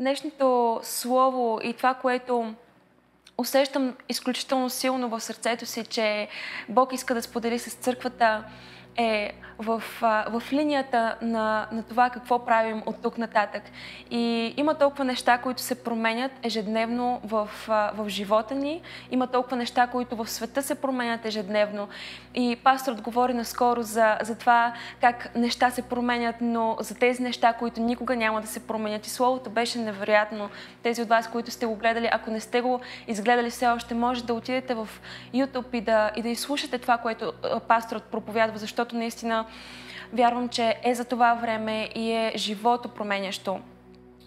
Днешното слово и това, което усещам изключително силно в сърцето си, че Бог иска да сподели с църквата, е в, в линията на, на това какво правим от тук нататък. И има толкова неща, които се променят ежедневно в, в живота ни. Има толкова неща, които в света се променят ежедневно. И пасторът говори наскоро за, за това как неща се променят, но за тези неща, които никога няма да се променят. И словото беше невероятно. Тези от вас, които сте го гледали, ако не сте го изгледали все още, може да отидете в YouTube и да, и да изслушате това, което пасторът проповядва, защото наистина вярвам, че е за това време и е живото променящо.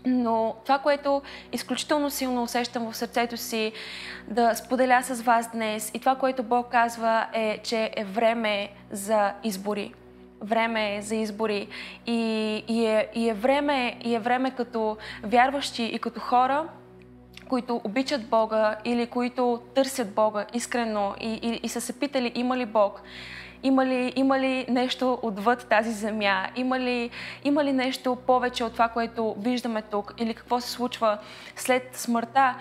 Но това, което изключително силно усещам в сърцето си да споделя с вас днес и това, което Бог казва е, че е време за избори. Време е за избори. И, и, е, и, е време, и е време като вярващи и като хора, които обичат Бога или които търсят Бога искрено и, и, и са се питали има ли Бог, има ли, има ли нещо отвъд тази земя? Има ли, има ли нещо повече от това, което виждаме тук? Или какво се случва след смъртта?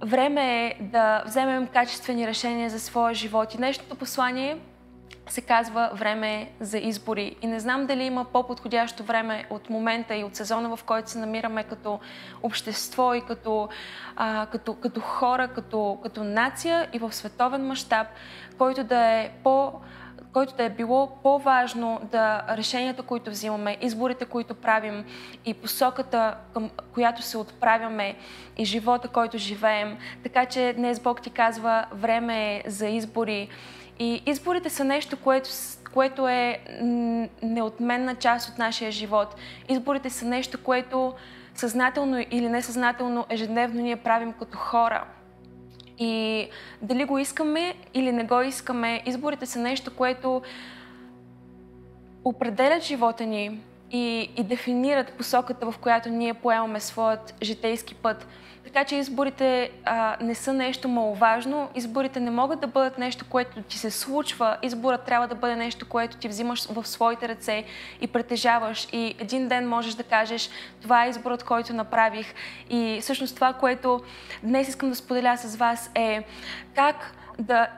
Време е да вземем качествени решения за своя живот. И днешното послание се казва време за избори. И не знам дали има по-подходящо време от момента и от сезона, в който се намираме като общество и като, а, като, като хора, като, като нация и в световен мащаб, който да е по който да е било по-важно да решенията, които взимаме, изборите, които правим и посоката, към която се отправяме и живота, който живеем. Така че днес Бог ти казва, време е за избори. И изборите са нещо, което, което е неотменна част от нашия живот. Изборите са нещо, което съзнателно или несъзнателно ежедневно ние правим като хора. И дали го искаме или не го искаме, изборите са нещо, което определят живота ни и, и дефинират посоката, в която ние поемаме своят житейски път. Така че изборите а, не са нещо маловажно, изборите не могат да бъдат нещо, което ти се случва, изборът трябва да бъде нещо, което ти взимаш в своите ръце и притежаваш. И един ден можеш да кажеш това е изборът, който направих. И всъщност това, което днес искам да споделя с вас е как да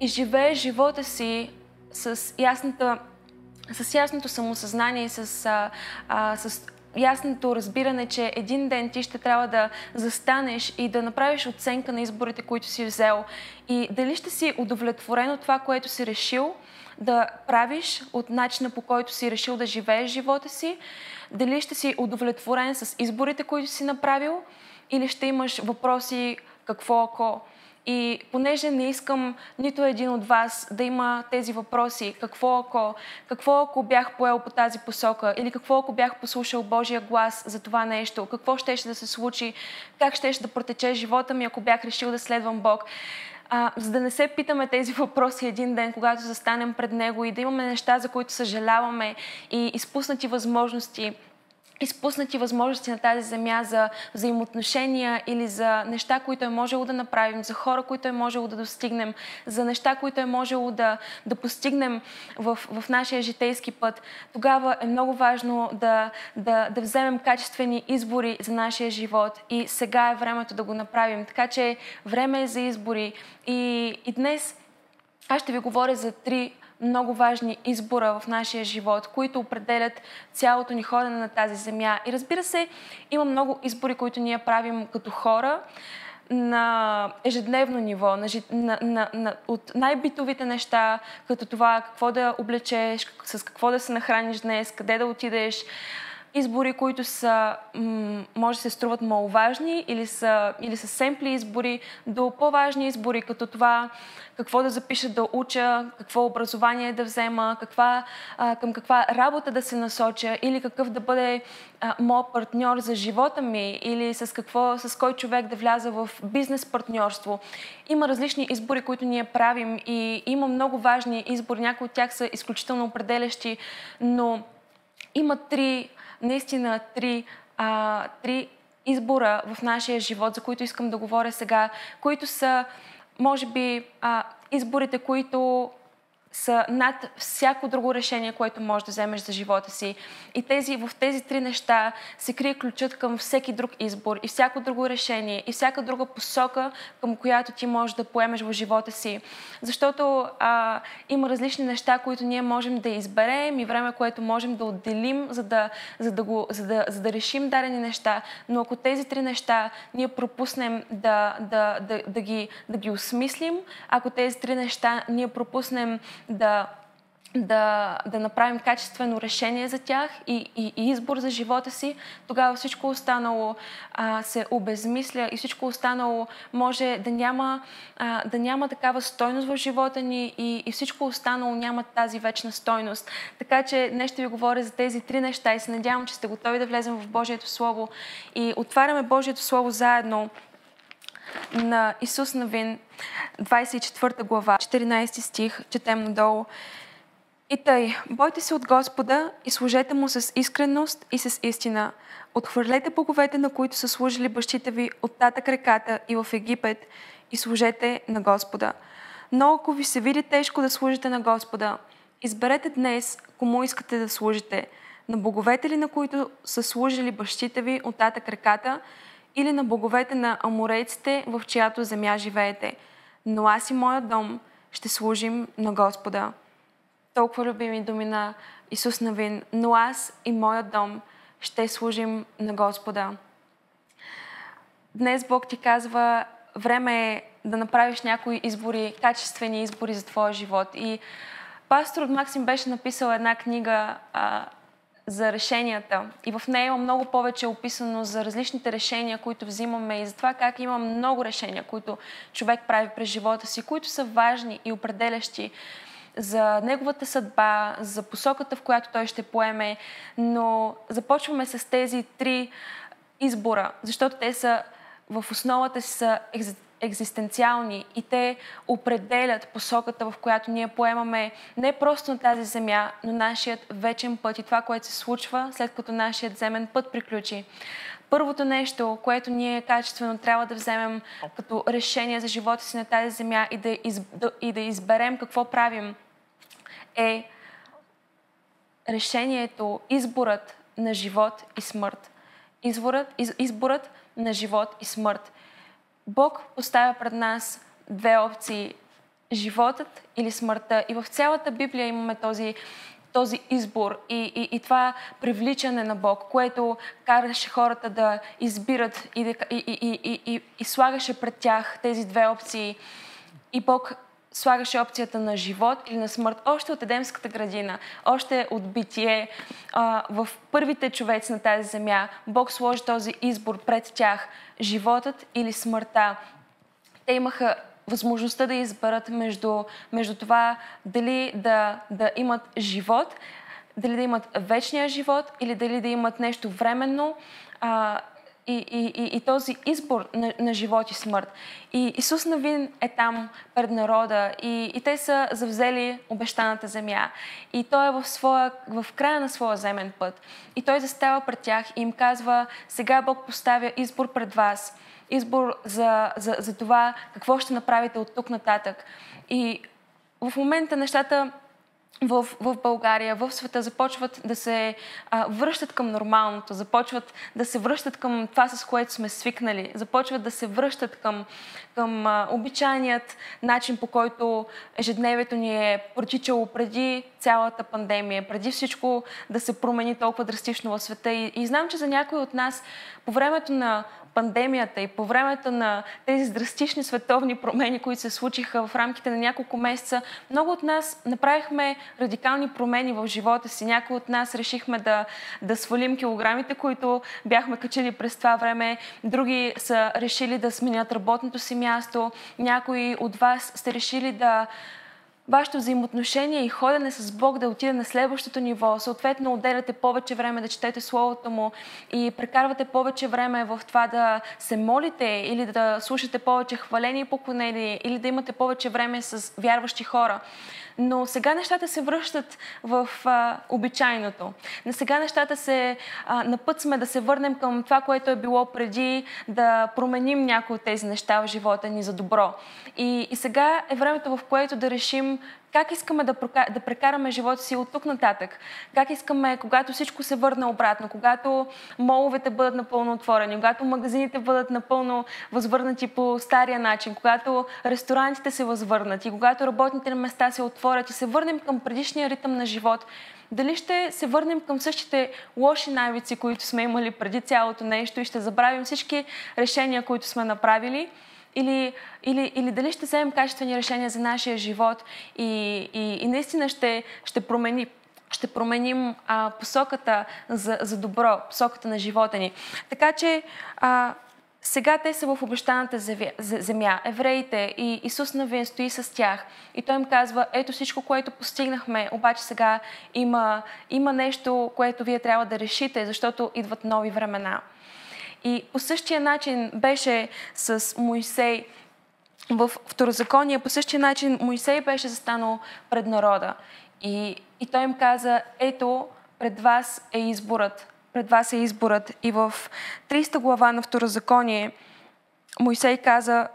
изживееш живота си с ясната с ясното самосъзнание и с, а, а, с ясното разбиране, че един ден ти ще трябва да застанеш и да направиш оценка на изборите, които си взел. И дали ще си удовлетворен от това, което си решил да правиш, от начина по който си решил да живееш живота си, дали ще си удовлетворен с изборите, които си направил? Или ще имаш въпроси какво ако и понеже не искам нито един от вас да има тези въпроси, какво ако, какво ако бях поел по тази посока, или какво ако бях послушал Божия глас за това нещо, какво щеше да се случи, как щеше да протече живота ми, ако бях решил да следвам Бог. А, за да не се питаме тези въпроси един ден, когато застанем пред Него и да имаме неща, за които съжаляваме и изпуснати възможности, изпуснати възможности на тази земя за взаимоотношения или за неща, които е можело да направим, за хора, които е можело да достигнем, за неща, които е можело да, да постигнем в, в нашия житейски път, тогава е много важно да, да, да вземем качествени избори за нашия живот и сега е времето да го направим. Така че време е за избори и, и днес аз ще ви говоря за три много важни избора в нашия живот, които определят цялото ни ходене на тази земя. И разбира се, има много избори, които ние правим като хора на ежедневно ниво, на, на, на, на, от най-битовите неща, като това какво да облечеш, с какво да се нахраниш днес, къде да отидеш, избори, които са, може да се струват маловажни или са, или са семпли избори, до по-важни избори, като това какво да запиша да уча, какво образование да взема, каква, към каква работа да се насоча или какъв да бъде моят партньор за живота ми или с, какво, с кой човек да вляза в бизнес партньорство. Има различни избори, които ние правим и има много важни избори. Някои от тях са изключително определящи, но има три наистина три, а, три избора в нашия живот, за които искам да говоря сега, които са, може би, а, изборите, които са над всяко друго решение, което можеш да вземеш за живота си. И тези, в тези три неща се крие ключът към всеки друг избор и всяко друго решение и всяка друга посока, към която ти можеш да поемеш в живота си. Защото а, има различни неща, които ние можем да изберем и време, което можем да отделим, за да, за да, го, за да, за да решим дадени неща. Но ако тези три неща ние пропуснем да, да, да, да, ги, да ги осмислим, ако тези три неща ние пропуснем да, да, да направим качествено решение за тях и, и, и избор за живота си, тогава всичко останало а, се обезмисля и всичко останало може да няма, а, да няма такава стойност в живота ни и, и всичко останало няма тази вечна стойност. Така че днес ще ви говоря за тези три неща и се надявам, че сте готови да влезем в Божието Слово и отваряме Божието Слово заедно на Исус Навин, 24 глава, 14 стих, четем надолу. И тъй, бойте се от Господа и служете му с искреност и с истина. Отхвърлете боговете, на които са служили бащите ви от татък реката и в Египет и служете на Господа. Но ако ви се види тежко да служите на Господа, изберете днес кому искате да служите. На боговете ли, на които са служили бащите ви от татък реката или на боговете на аморейците, в чиято земя живеете. Но аз и моят дом ще служим на Господа. Толкова любими думи на Исус Навин. Но аз и моят дом ще служим на Господа. Днес Бог ти казва, време е да направиш някои избори, качествени избори за твоя живот. И пастор Максим беше написал една книга за решенията. И в нея има много повече описано за различните решения, които взимаме и за това как има много решения, които човек прави през живота си, които са важни и определящи за неговата съдба, за посоката, в която той ще поеме. Но започваме с тези три избора, защото те са в основата си са екзистенциални и те определят посоката, в която ние поемаме не просто на тази земя, но нашият вечен път и това, което се случва след като нашият земен път приключи. Първото нещо, което ние качествено трябва да вземем като решение за живота си на тази земя и да, из, да, и да изберем какво правим, е решението, изборът на живот и смърт. Изборът, из, изборът на живот и смърт. Бог поставя пред нас две опции животът или смъртта. И в цялата Библия имаме този, този избор и, и, и това привличане на Бог, което караше хората да избират и, и, и, и, и, и слагаше пред тях тези две опции. И Бог слагаше опцията на живот или на смърт още от Едемската градина, още от битие. В първите човеци на тази земя Бог сложи този избор пред тях животът или смъртта. Те имаха възможността да изберат между, между това дали да, да имат живот, дали да имат вечния живот или дали да имат нещо временно и, и, и, и този избор на, на живот и смърт. И Исус Навин е там пред народа и, и те са завзели обещаната земя. И той е в, своя, в края на своя земен път. И той застава пред тях и им казва, сега Бог поставя избор пред вас. Избор за, за, за това какво ще направите от тук нататък. И в момента нещата в, в България, в света започват да се а, връщат към нормалното, започват да се връщат към това, с което сме свикнали, започват да се връщат към, към а, обичайният начин, по който ежедневието ни е протичало преди цялата пандемия, преди всичко да се промени толкова драстично в света. И, и знам, че за някои от нас по времето на пандемията и по времето на тези драстични световни промени, които се случиха в рамките на няколко месеца, много от нас направихме радикални промени в живота си. Някои от нас решихме да, да свалим килограмите, които бяхме качили през това време. Други са решили да сменят работното си място. Някои от вас сте решили да вашето взаимоотношение и ходене с Бог да отиде на следващото ниво. Съответно, отделяте повече време да четете Словото Му и прекарвате повече време в това да се молите или да слушате повече хвалени и поклонени или да имате повече време с вярващи хора. Но сега нещата се връщат в а, обичайното. На сега нещата се... А, на път сме да се върнем към това, което е било преди, да променим някои от тези неща в живота ни за добро. И, и сега е времето, в което да решим как искаме да, да прекараме живота си от тук нататък. Как искаме, когато всичко се върне обратно, когато моловете бъдат напълно отворени, когато магазините бъдат напълно възвърнати по стария начин, когато ресторантите се възвърнат и когато работните места се отворят и се върнем към предишния ритъм на живот, дали ще се върнем към същите лоши навици, които сме имали преди цялото нещо и ще забравим всички решения, които сме направили, или, или, или дали ще вземем качествени решения за нашия живот и, и, и наистина ще, ще, промени, ще променим а, посоката за, за добро, посоката на живота ни. Така че а, сега те са в обещаната земя, евреите, и Исус Навин стои с тях. И той им казва, ето всичко, което постигнахме, обаче сега има, има нещо, което вие трябва да решите, защото идват нови времена. И по същия начин беше с Моисей в Второзакония, по същия начин Моисей беше застанал пред народа. И, и той им каза, ето, пред вас е изборът. Пред вас е изборът. И в 300 глава на Второзаконие Моисей каза,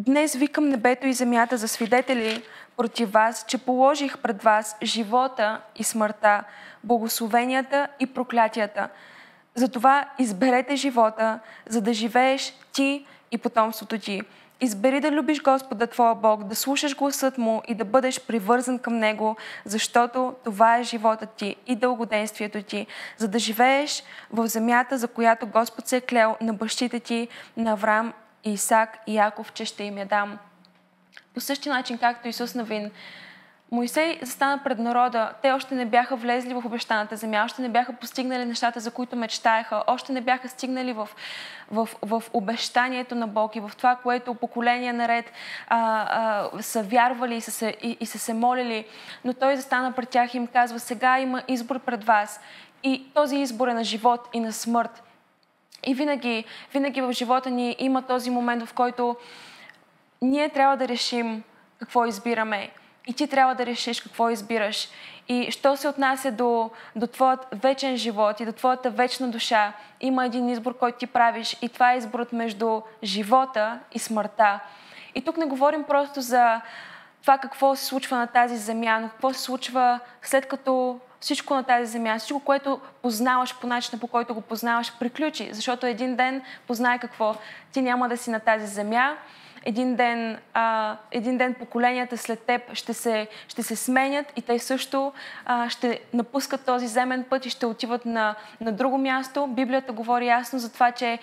Днес викам небето и земята за свидетели против вас, че положих пред вас живота и смъртта, благословенията и проклятията. Затова изберете живота, за да живееш ти и потомството ти. Избери да любиш Господа Твоя Бог, да слушаш гласът Му и да бъдеш привързан към Него, защото това е живота ти и дългоденствието ти, за да живееш в земята, за която Господ се е клел на бащите ти, на Авраам, Исак и Яков, че ще им я дам. По същия начин, както Исус Навин Моисей застана пред народа. Те още не бяха влезли в обещаната земя, още не бяха постигнали нещата, за които мечтаеха, още не бяха стигнали в, в, в обещанието на Бог и в това, което поколения наред а, а, са вярвали и са, се, и, и са се молили. Но той застана пред тях и им казва, сега има избор пред вас. И този избор е на живот и на смърт. И винаги, винаги в живота ни има този момент, в който ние трябва да решим какво избираме. И ти трябва да решиш какво избираш. И що се отнася до, до твоят вечен живот и до твоята вечна душа, има един избор, който ти правиш и това е изборът между живота и смъртта. И тук не говорим просто за това какво се случва на тази земя, но какво се случва след като всичко на тази земя, всичко, което познаваш по начина, по който го познаваш, приключи. Защото един ден познай какво. Ти няма да си на тази земя, един ден, а, един ден поколенията след теб ще се, ще се сменят и те също а, ще напускат този земен път и ще отиват на, на друго място. Библията говори ясно за това, че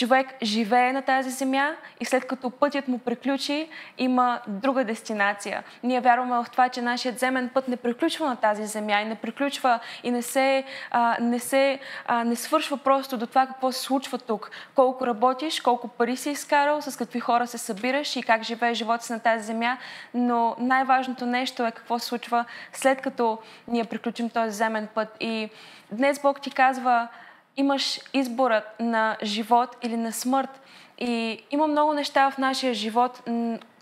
човек живее на тази земя и след като пътят му приключи, има друга дестинация. Ние вярваме в това, че нашият земен път не приключва на тази земя и не приключва и не се, а, не, се а, не свършва просто до това какво се случва тук. Колко работиш, колко пари си изкарал, с какви хора се събираш и как живее живота си на тази земя, но най-важното нещо е какво се случва след като ние приключим този земен път. И днес Бог ти казва, имаш изборът на живот или на смърт. И има много неща в нашия живот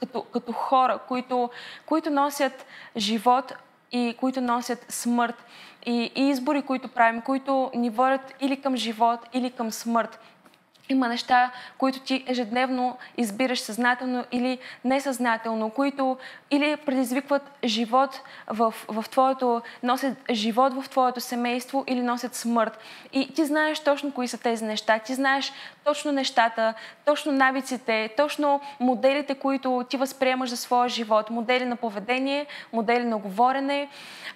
като, като хора, които, които носят живот и които носят смърт. И, и избори, които правим, които ни водят или към живот, или към смърт. Има неща, които ти ежедневно избираш съзнателно или несъзнателно, които или предизвикват живот в, в твоето, носят живот в твоето семейство или носят смърт. И ти знаеш точно кои са тези неща. Ти знаеш точно нещата, точно навиците, точно моделите, които ти възприемаш за своя живот. Модели на поведение, модели на говорене,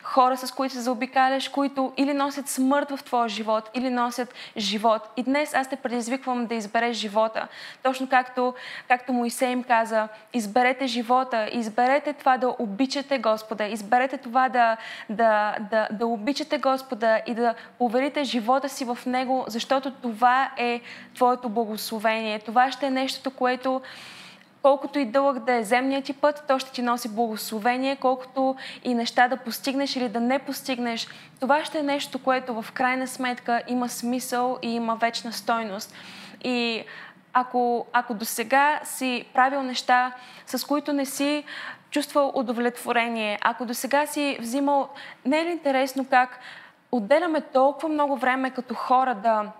хора с които се заобикаляш, които или носят смърт в твоя живот, или носят живот. И днес аз те предизвиквам да избереш живота. Точно както, както Моисей им каза, изберете живота, изберете това да обичате Господа, изберете това да, да, да, да обичате Господа и да поверите живота си в Него, защото това е твоето благословение. Това ще е нещото, което колкото и дълъг да е земният ти път, то ще ти носи благословение, колкото и неща да постигнеш или да не постигнеш. Това ще е нещо, което в крайна сметка има смисъл и има вечна стойност. И ако, ако до сега си правил неща, с които не си чувствал удовлетворение, ако до сега си взимал, не е ли интересно как отделяме толкова много време като хора да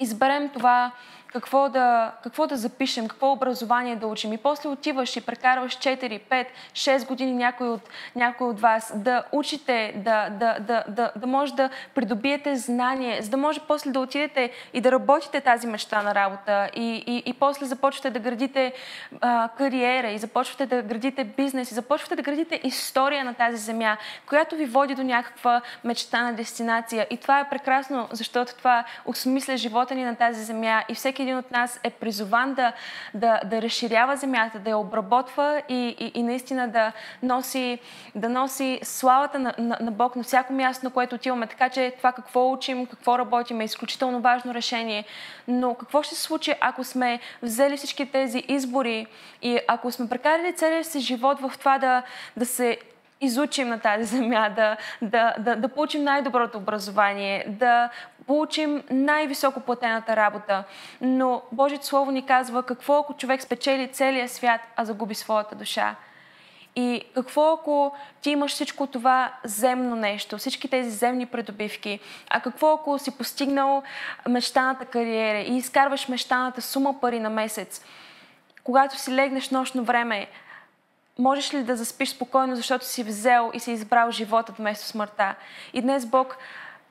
изберем това какво да, какво да запишем, какво образование да учим. И после отиваш и прекарваш 4, 5, 6 години някой от, някой от вас да учите, да, да, да, да, да може да придобиете знание, за да може после да отидете и да работите тази мечта на работа и, и, и после започвате да градите а, кариера и започвате да градите бизнес и започвате да градите история на тази земя, която ви води до някаква мечта на дестинация. И това е прекрасно, защото това осмисля живота ни на тази земя и всеки един от нас е призован да, да, да разширява земята, да я обработва и, и, и наистина да носи, да носи славата на, на, на Бог на всяко място, на което отиваме. Така че това какво учим, какво работим е изключително важно решение. Но какво ще се случи, ако сме взели всички тези избори и ако сме прекарали целия си живот в това да, да се изучим на тази земя, да, да, да, да получим най-доброто образование, да получим най-високо платената работа. Но Божието Слово ни казва какво ако човек спечели целия свят, а загуби своята душа. И какво ако ти имаш всичко това земно нещо, всички тези земни придобивки, а какво ако си постигнал мечтаната кариера и изкарваш мечтаната сума пари на месец, когато си легнеш нощно време, можеш ли да заспиш спокойно, защото си взел и си избрал живота вместо смъртта? И днес Бог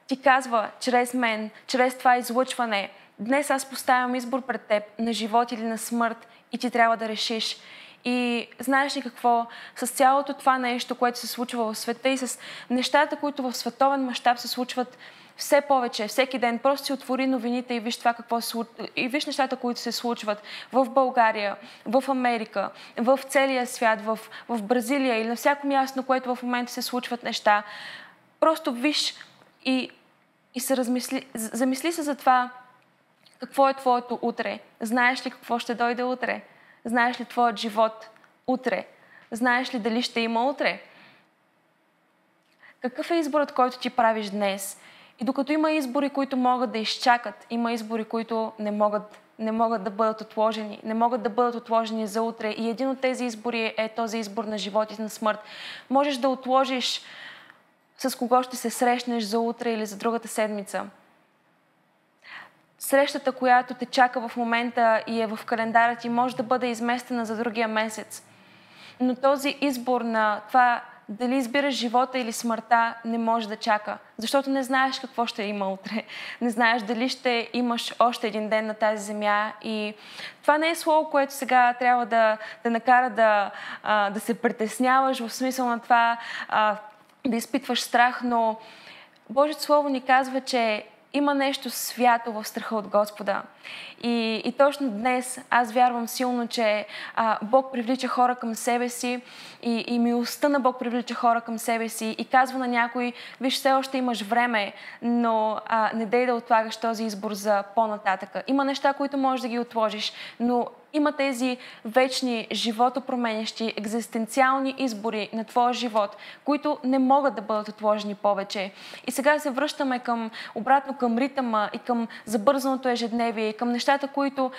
ти казва, чрез мен, чрез това излъчване, днес аз поставям избор пред теб на живот или на смърт и ти трябва да решиш. И знаеш ли какво? С цялото това нещо, което се случва в света и с нещата, които в световен мащаб се случват все повече, всеки ден, просто си отвори новините и виж това какво се и виж нещата, които се случват в България, в Америка, в целия свят, в, в Бразилия или на всяко място, на което в момента се случват неща. Просто виж и, и се размисли, замисли се за това какво е твоето утре. Знаеш ли какво ще дойде утре? Знаеш ли твоят живот утре? Знаеш ли дали ще има утре? Какъв е изборът, който ти правиш днес? И докато има избори, които могат да изчакат, има избори, които не могат, не могат да бъдат отложени, не могат да бъдат отложени за утре. И един от тези избори е този избор на живот и на смърт. Можеш да отложиш с кого ще се срещнеш за утре или за другата седмица. Срещата, която те чака в момента и е в календара ти, може да бъде изместена за другия месец. Но този избор на това дали избираш живота или смъртта, не може да чака. Защото не знаеш какво ще има утре. Не знаеш дали ще имаш още един ден на тази земя. И това не е слово, което сега трябва да, да накара да, а, да се притесняваш в смисъл на това а, да изпитваш страх, но Божието Слово ни казва, че има нещо свято в страха от Господа. И, и точно днес аз вярвам силно, че а, Бог привлича хора към себе си и, и милостта на Бог привлича хора към себе си и казва на някой, виж, все още имаш време, но а, не дей да отлагаш този избор за по-нататъка. Има неща, които можеш да ги отложиш, но има тези вечни, животопроменящи, екзистенциални избори на твоя живот, които не могат да бъдат отложени повече. И сега се връщаме към, обратно към ритъма и към забързаното ежедневие, и към нещата, които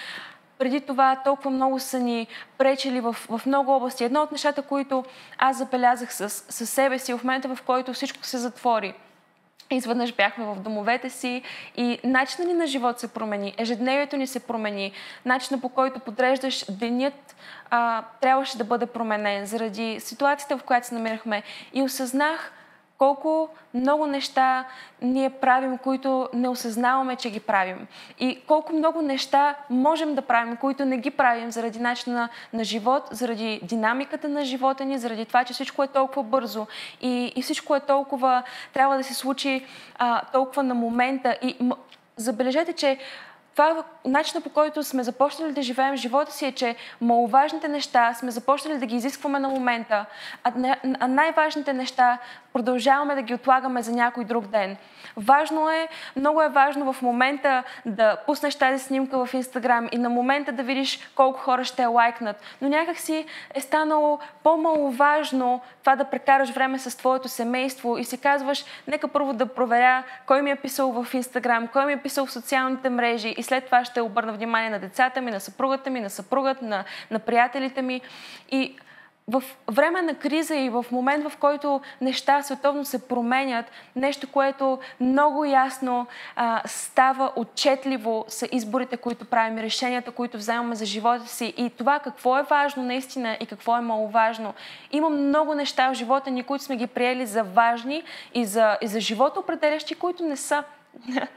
преди това толкова много са ни пречили в, в много области. Едно от нещата, които аз забелязах с, с себе си в момента, в който всичко се затвори – Изведнъж бяхме в домовете си и начинът ни на живот се промени, ежедневието ни се промени, начинът по който подреждаш денят а, трябваше да бъде променен заради ситуацията, в която се намирахме. И осъзнах колко много неща ние правим, които не осъзнаваме, че ги правим. И колко много неща можем да правим, които не ги правим заради начина на живот, заради динамиката на живота ни, заради това, че всичко е толкова бързо и, и всичко е толкова, трябва да се случи а, толкова на момента. И м- забележете, че това начинът по който сме започнали да живеем живота си е, че маловажните неща сме започнали да ги изискваме на момента, а най-важните неща продължаваме да ги отлагаме за някой друг ден. Важно е, много е важно в момента да пуснеш тази снимка в Инстаграм и на момента да видиш колко хора ще я лайкнат. Но някак си е станало по-маловажно това да прекараш време с твоето семейство и си казваш, нека първо да проверя кой ми е писал в Инстаграм, кой ми е писал в социалните мрежи и след това ще обърна внимание на децата ми, на съпругата ми, на съпругът, на, на приятелите ми. И в време на криза и в момент, в който неща световно се променят, нещо, което много ясно а, става отчетливо са изборите, които правим, решенията, които вземаме за живота си и това какво е важно наистина и какво е маловажно. Има много неща в живота ни, които сме ги приели за важни и за, и за живота определящи, които не са.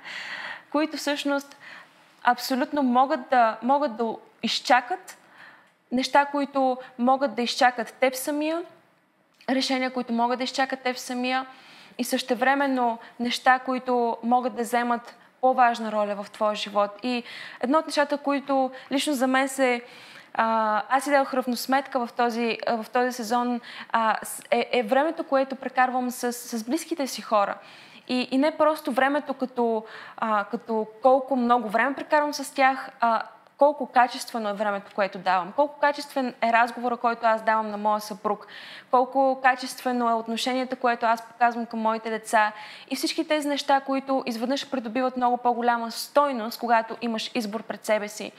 които всъщност абсолютно могат да, могат да изчакат неща, които могат да изчакат теб самия, решения, които могат да изчакат теб самия и същевременно неща, които могат да вземат по-важна роля в твоя живот. И едно от нещата, които лично за мен се а, аз си дадох равносметка в този, в този сезон, а, е, е времето, което прекарвам с, с близките си хора. И, и не просто времето като, а, като колко много време прекарвам с тях, а колко качествено е времето, което давам, колко качествен е разговора, който аз давам на моя съпруг, колко качествено е отношението, което аз показвам към моите деца и всички тези неща, които изведнъж придобиват много по-голяма стойност, когато имаш избор пред себе си.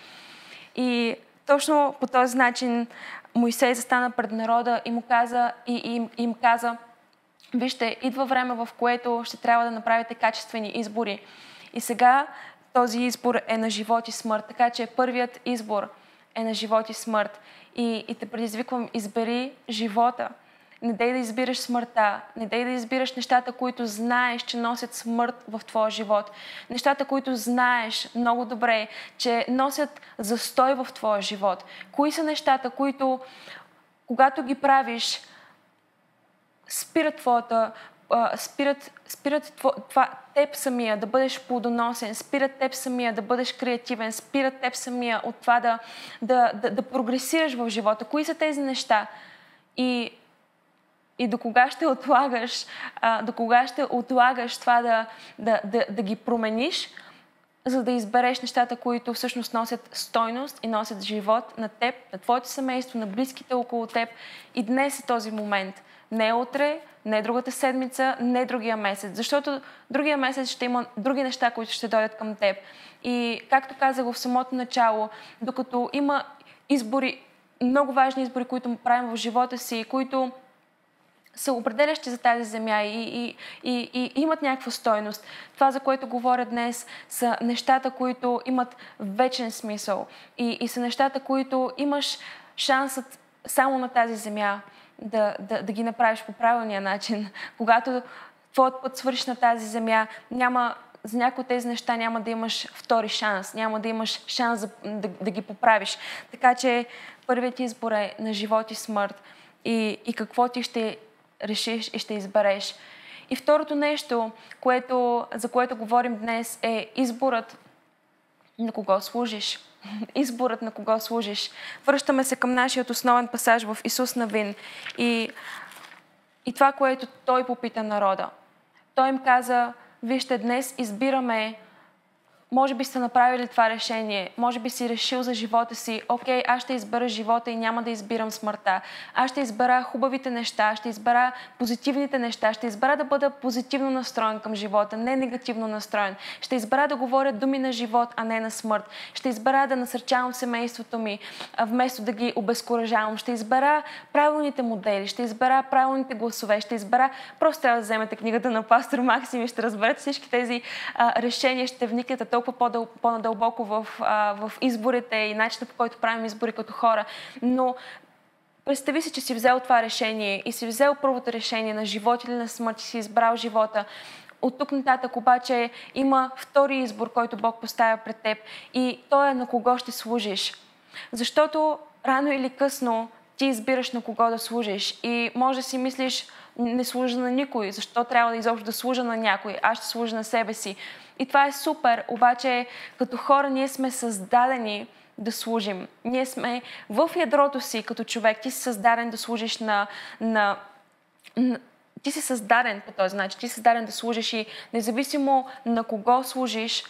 И точно по този начин Моисей застана пред народа и му каза, и, и, им каза, вижте, идва време, в което ще трябва да направите качествени избори. И сега този избор е на живот и смърт. Така че първият избор е на живот и смърт. И, и те предизвиквам, избери живота. Не дай да избираш смъртта. Не дай да избираш нещата, които знаеш, че носят смърт в твоя живот. Нещата, които знаеш много добре, че носят застой в твоя живот. Кои са нещата, които, когато ги правиш, спират твоята спират, спират това, теб самия да бъдеш плодоносен, спират теб самия да бъдеш креативен, спират теб самия от това да, да, да, да прогресираш в живота. Кои са тези неща? И, и до кога ще отлагаш, а, до кога ще отлагаш това да, да, да, да ги промениш, за да избереш нещата, които всъщност носят стойност и носят живот на теб, на твоето семейство, на близките около теб. И днес е този момент. Не утре, не другата седмица, не другия месец. Защото другия месец ще има други неща, които ще дойдат към теб. И както казах в самото начало, докато има избори, много важни избори, които правим в живота си, които са определящи за тази земя и, и, и, и имат някаква стойност. Това, за което говоря днес, са нещата, които имат вечен смисъл и, и са нещата, които имаш шансът само на тази земя да, да, да ги направиш по правилния начин. Когато твоят път свърши на тази земя, няма, за някои от тези неща няма да имаш втори шанс, няма да имаш шанс да, да, да ги поправиш. Така че първият избор е на живот и смърт и, и какво ти ще решиш и ще избереш. И второто нещо, което, за което говорим днес, е изборът на кого служиш. Изборът на кого служиш. Връщаме се към нашия основен пасаж в Исус Навин и, и това, което той попита народа. Той им каза, вижте, днес избираме може би сте направили това решение, може би си решил за живота си, окей, аз ще избера живота и няма да избирам смъртта. Аз ще избера хубавите неща, ще избера позитивните неща, ще избера да бъда позитивно настроен към живота, не негативно настроен. Ще избера да говоря думи на живот, а не на смърт. Ще избера да насърчавам семейството ми, вместо да ги обезкуражавам. Ще избера правилните модели, ще избера правилните гласове, ще избера... Просто трябва да вземете книгата на пастор Максим и ще разберете всички тези а, решения, ще вникнете по-надълбоко в, а, в изборите и начинът по който правим избори като хора. Но представи си, че си взел това решение и си взел първото решение на живот или на смърт и си избрал живота. От тук нататък обаче има втори избор, който Бог поставя пред теб и то е на кого ще служиш. Защото рано или късно ти избираш на кого да служиш и може да си мислиш, не служа на никой, защо трябва да изобщо да служа на някой, аз ще служа на себе си. И това е супер, обаче като хора ние сме създадени да служим. Ние сме в ядрото си като човек. Ти си създаден да служиш на, на, на ти си създаден по този начин. Ти си създаден да служиш и независимо на кого служиш,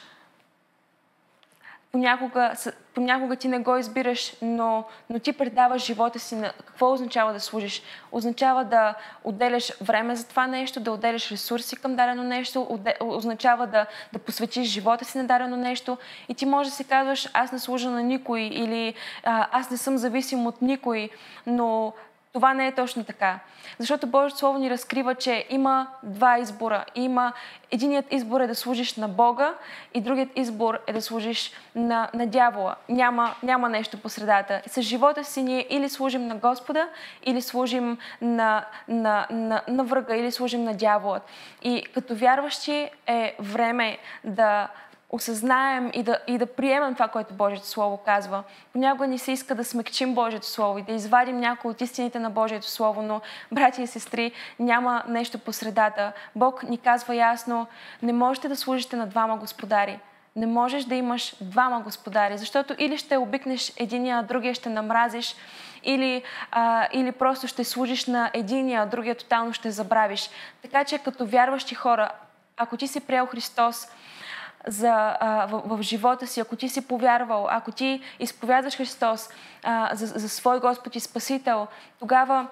понякога, понякога ти не го избираш, но, но ти предаваш живота си на какво означава да служиш. Означава да отделяш време за това нещо, да отделяш ресурси към дадено нещо, означава да, да посветиш живота си на дадено нещо и ти може да си казваш аз не служа на никой или аз не съм зависим от никой, но това не е точно така. Защото Божието Слово ни разкрива, че има два избора. Има единият избор е да служиш на Бога и другият избор е да служиш на, на дявола. Няма, няма нещо по средата. С живота си ние или служим на Господа, или служим на, на, на, на врага, или служим на дявола. И като вярващи е време да осъзнаем и да, и да приемем това, което Божието Слово казва. Понякога ни се иска да смекчим Божието Слово и да извадим някои от истините на Божието Слово, но, брати и сестри, няма нещо по средата. Бог ни казва ясно, не можете да служите на двама господари. Не можеш да имаш двама господари, защото или ще обикнеш единия, а другия ще намразиш, или, а, или просто ще служиш на единия, а другия тотално ще забравиш. Така че като вярващи хора, ако ти си приел Христос, за, а, в, в живота си, ако ти си повярвал, ако ти изповядваш Христос а, за, за свой Господ и Спасител, тогава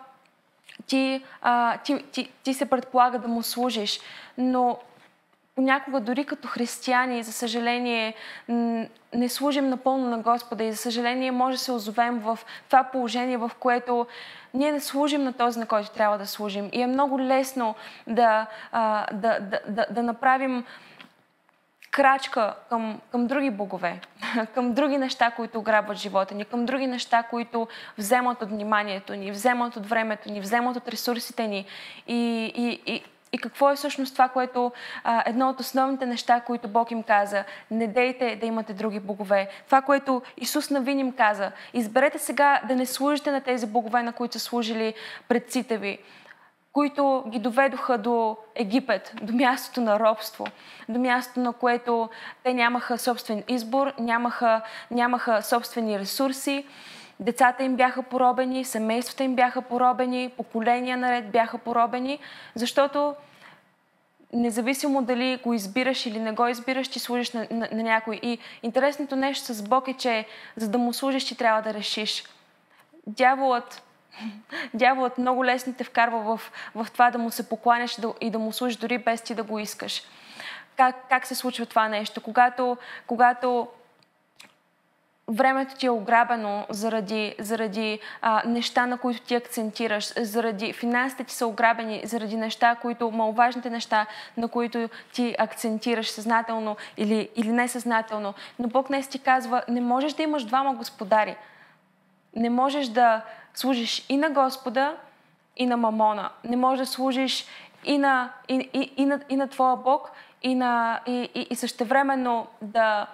ти, а, ти, ти, ти се предполага да му служиш. Но понякога дори като християни, за съжаление, не служим напълно на Господа и за съжаление може да се озовем в това положение, в което ние не служим на този, на който трябва да служим. И е много лесно да, да, да, да, да направим крачка към, към други богове, към други неща, които ограбват живота ни, към други неща, които вземат от вниманието ни, вземат от времето ни, вземат от ресурсите ни. И, и, и, и какво е всъщност това, което а, едно от основните неща, които Бог им каза. Не дейте да имате други богове. Това, което Исус Навин им каза. Изберете сега да не служите на тези богове, на които са служили предците ви които ги доведоха до Египет, до мястото на робство, до мястото, на което те нямаха собствен избор, нямаха, нямаха собствени ресурси, децата им бяха поробени, семействата им бяха поробени, поколения наред бяха поробени, защото независимо дали го избираш или не го избираш, ти служиш на, на, на някой. И интересното нещо с Бог е, че за да му служиш, ти трябва да решиш. Дяволът Дяволът много лесно те вкарва в, в това да му се покланяш и да, и да му служиш дори без ти да го искаш. Как, как се случва това нещо? Когато, когато времето ти е ограбено заради, заради а, неща, на които ти акцентираш, заради финансите ти са ограбени, заради неща, които, маловажните неща, на които ти акцентираш съзнателно или, или несъзнателно. Но Бог днес ти казва, не можеш да имаш двама господари. Не можеш да служиш и на Господа, и на Мамона. Не можеш да служиш и на, и, и, и на, и на Твоя Бог, и, на, и, и, и същевременно да,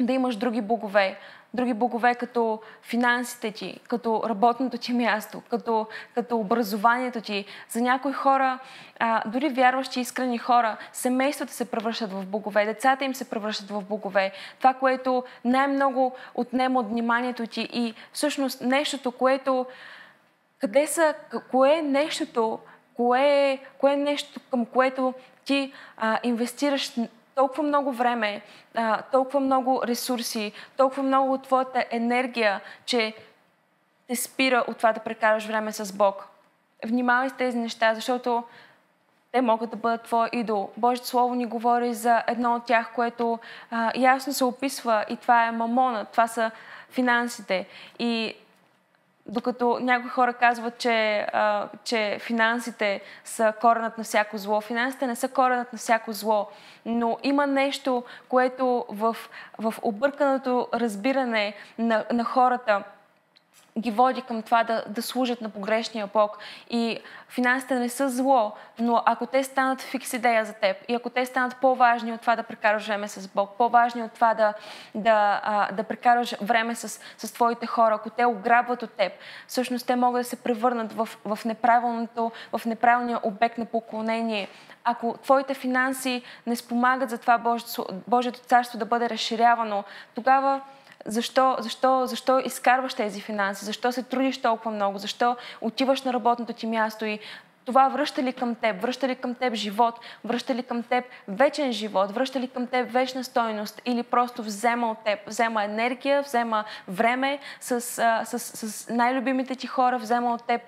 да имаш други богове други богове като финансите ти, като работното ти място, като, като образованието ти. За някои хора, а, дори вярващи искрени хора, семействата се превръщат в богове, децата им се превръщат в богове. Това, което най-много отнема от вниманието ти и всъщност нещото, което... Къде са... Кое е нещото, кое е, кое е нещо, към което ти а, инвестираш толкова много време, толкова много ресурси, толкова много от твоята енергия, че те спира от това да прекараш време с Бог. Внимавай с тези неща, защото те могат да бъдат твой идол. Божието Слово ни говори за едно от тях, което а, ясно се описва и това е мамона, това са финансите. И докато някои хора казват, че, а, че финансите са коренът на всяко зло. Финансите не са коренът на всяко зло, но има нещо, което в, в обърканото разбиране на, на хората – ги води към това да, да служат на погрешния Бог. И финансите не са зло, но ако те станат фикс идея за теб и ако те станат по-важни от това да прекараш време с Бог, по-важни от това да, да, да прекараш време с, с твоите хора, ако те ограбват от теб, всъщност те могат да се превърнат в, в, неправилното, в неправилния обект на поклонение. Ако твоите финанси не спомагат за това Божието, Божието царство да бъде разширявано, тогава защо, защо, защо изкарваш тези финанси, защо се трудиш толкова много, защо отиваш на работното ти място и това връща ли към теб, връща ли към теб живот, връща ли към теб вечен живот, връща ли към теб вечна стойност? Или просто взема от теб, взема енергия, взема време с, а, с, с най-любимите ти хора, взема от теб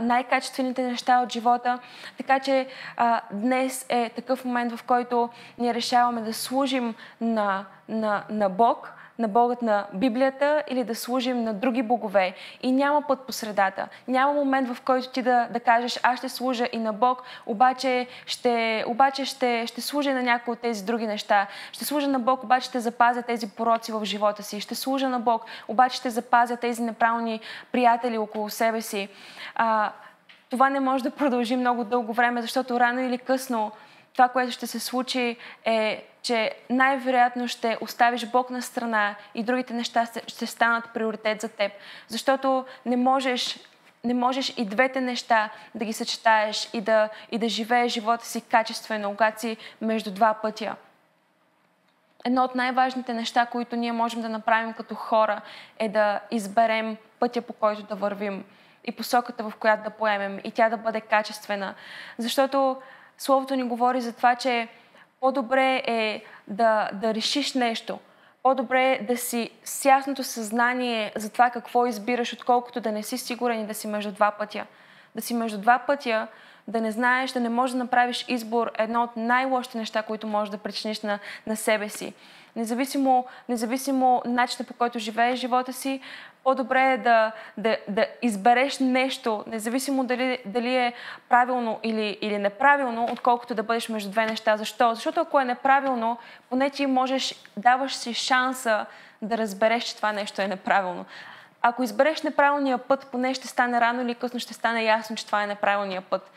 най-качествените неща от живота. Така че а, днес е такъв момент, в който ние решаваме да служим на, на, на Бог, на Богът на Библията или да служим на други богове. И няма път по средата. Няма момент, в който ти да, да кажеш, аз ще служа и на Бог, обаче, ще, обаче ще, ще служа на някои от тези други неща. Ще служа на Бог, обаче ще запазя тези пороци в живота си. Ще служа на Бог, обаче ще запазя тези неправилни приятели около себе си. А, това не може да продължи много дълго време, защото рано или късно това, което ще се случи е, че най-вероятно ще оставиш Бог на страна и другите неща ще станат приоритет за теб. Защото не можеш, не можеш и двете неща да ги съчетаеш и да, и да живееш живота си качествено, когато си между два пътя. Едно от най-важните неща, които ние можем да направим като хора, е да изберем пътя, по който да вървим и посоката, в която да поемем и тя да бъде качествена. Защото Словото ни говори за това, че по-добре е да, да решиш нещо. По-добре е да си с ясното съзнание за това какво избираш, отколкото да не си сигурен и да си между два пътя. Да си между два пътя, да не знаеш, да не можеш да направиш избор, едно от най-лошите неща, които можеш да причиниш на, на себе си. Независимо, независимо начина по който живееш живота си, по-добре е да, да, да избереш нещо, независимо дали, дали е правилно или, или неправилно, отколкото да бъдеш между две неща. Защо? Защото ако е неправилно, поне ти можеш, даваш си шанса да разбереш, че това нещо е неправилно. Ако избереш неправилния път, поне ще стане рано или късно, ще стане ясно, че това е неправилния път.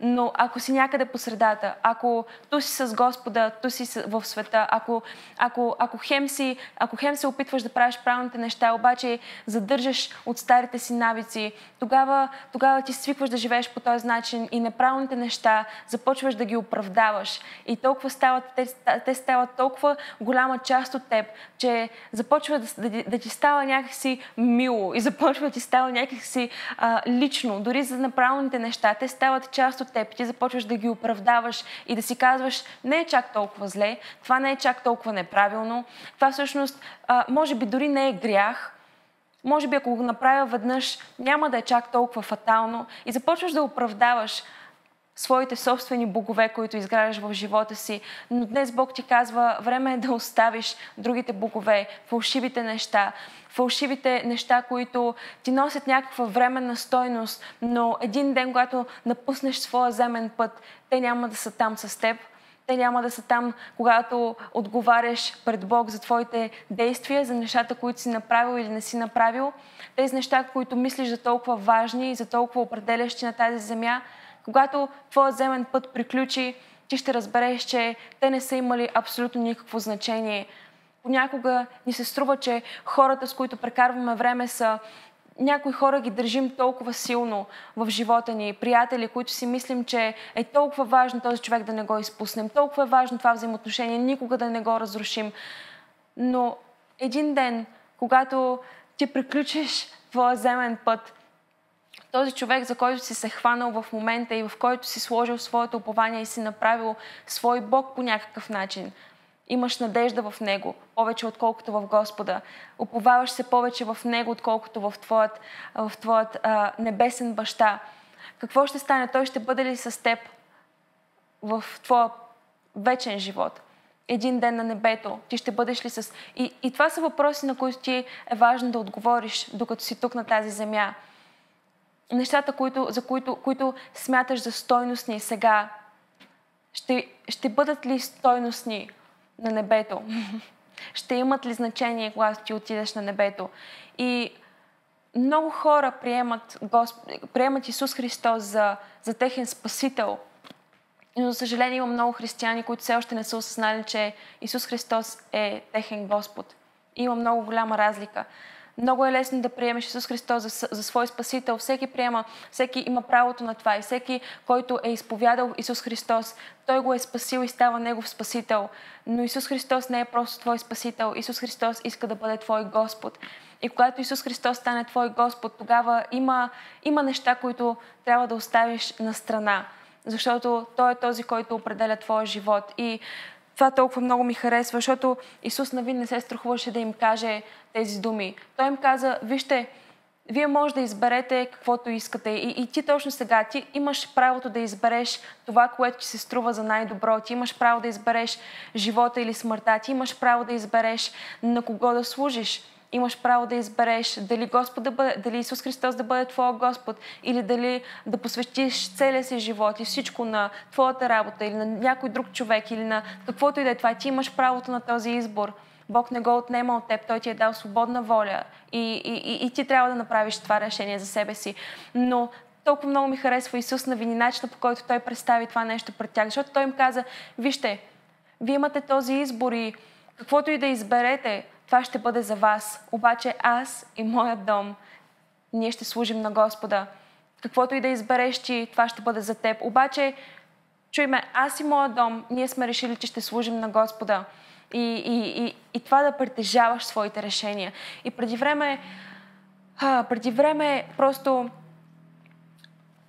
Но ако си някъде по средата, ако ту си с Господа, ту си в света, ако, ако, ако, хем си, ако хем се опитваш да правиш правилните неща, обаче задържаш от старите си навици, тогава, тогава ти свикваш да живееш по този начин и неправилните неща започваш да ги оправдаваш. И толкова стават, те, те стават толкова голяма част от теб, че започва да, да, да ти става някакси мило и започва да ти става някакси а, лично. Дори за неправилните неща, те стават част от теб, ти започваш да ги оправдаваш и да си казваш, не е чак толкова зле, това не е чак толкова неправилно, това всъщност а, може би дори не е грях, може би ако го направя веднъж, няма да е чак толкова фатално и започваш да оправдаваш своите собствени богове, които изграждаш в живота си. Но днес Бог ти казва, време е да оставиш другите богове, фалшивите неща, фалшивите неща, които ти носят някаква временна стойност, но един ден, когато напуснеш своя земен път, те няма да са там с теб. Те няма да са там, когато отговаряш пред Бог за твоите действия, за нещата, които си направил или не си направил. Тези неща, които мислиш за толкова важни и за толкова определящи на тази земя, когато твоят земен път приключи, ти ще разбереш, че те не са имали абсолютно никакво значение. Понякога ни се струва, че хората, с които прекарваме време, са някои хора ги държим толкова силно в живота ни, приятели, които си мислим, че е толкова важно този човек да не го изпуснем, толкова е важно това взаимоотношение, никога да не го разрушим. Но един ден, когато ти приключиш твоя земен път, този човек, за който си се хванал в момента и в който си сложил своето упование и си направил свой Бог по някакъв начин. Имаш надежда в Него, повече отколкото в Господа. Уповаваш се повече в Него, отколкото в Твоят, в твоят а, небесен баща. Какво ще стане? Той ще бъде ли с теб в Твоя вечен живот? Един ден на небето. Ти ще бъдеш ли с... И, и това са въпроси, на които ти е важно да отговориш, докато си тук на тази земя нещата, които, за които, които смяташ за стойностни сега, ще, ще бъдат ли стойностни на небето? ще имат ли значение, когато ти отидеш на небето? И много хора приемат, Госп... приемат Исус Христос за, за техен спасител. Но, за съжаление, има много християни, които все още не са осъзнали, че Исус Христос е техен Господ. Има много голяма разлика. Много е лесно да приемеш Исус Христос за, за свой Спасител. Всеки приема, всеки има правото на това. И всеки, който е изповядал Исус Христос, той го е спасил и става Негов Спасител. Но Исус Христос не е просто Твой Спасител. Исус Христос иска да бъде Твой Господ. И когато Исус Христос стане Твой Господ, тогава има, има неща, които трябва да оставиш на страна. Защото Той е този, който определя Твоя живот. И това толкова много ми харесва, защото Исус Навин не се страхуваше да им каже тези думи. Той им каза, вижте, вие може да изберете каквото искате. И, и ти точно сега, ти имаш правото да избереш това, което ти се струва за най-добро. Ти имаш право да избереш живота или смъртта. Ти имаш право да избереш на кого да служиш. Имаш право да избереш дали, Господ да бъде, дали Исус Христос да бъде Твоя Господ или дали да посветиш целия си живот и всичко на Твоята работа или на някой друг човек или на каквото и да е това. Ти имаш правото на този избор. Бог не го отнема от теб, Той ти е дал свободна воля и, и, и, и ти трябва да направиш това решение за себе си. Но толкова много ми харесва Исус на вини, по който Той представи това нещо пред тях, защото Той им каза, вижте, вие имате този избор и каквото и да изберете, това ще бъде за вас. Обаче аз и моят дом, ние ще служим на Господа. Каквото и да избереш ти, това ще бъде за теб. Обаче, чуй ме, аз и моят дом, ние сме решили, че ще служим на Господа и, и, и, и това да притежаваш своите решения. И преди време, а, преди време просто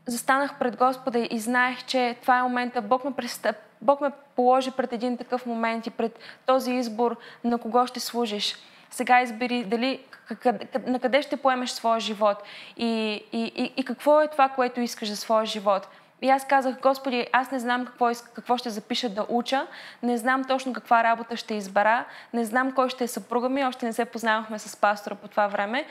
застанах пред Господа и знаех, че това е момента. Бог ме, престъп, Бог ме положи пред един такъв момент и пред този избор на кого ще служиш. Сега избери дали на къде ще поемеш своя живот и, и, и, и какво е това, което искаш за своя живот. И аз казах, Господи, аз не знам какво, какво ще запиша да уча, не знам точно каква работа ще избера, не знам кой ще е съпруга ми, още не се познавахме с пастора по това време,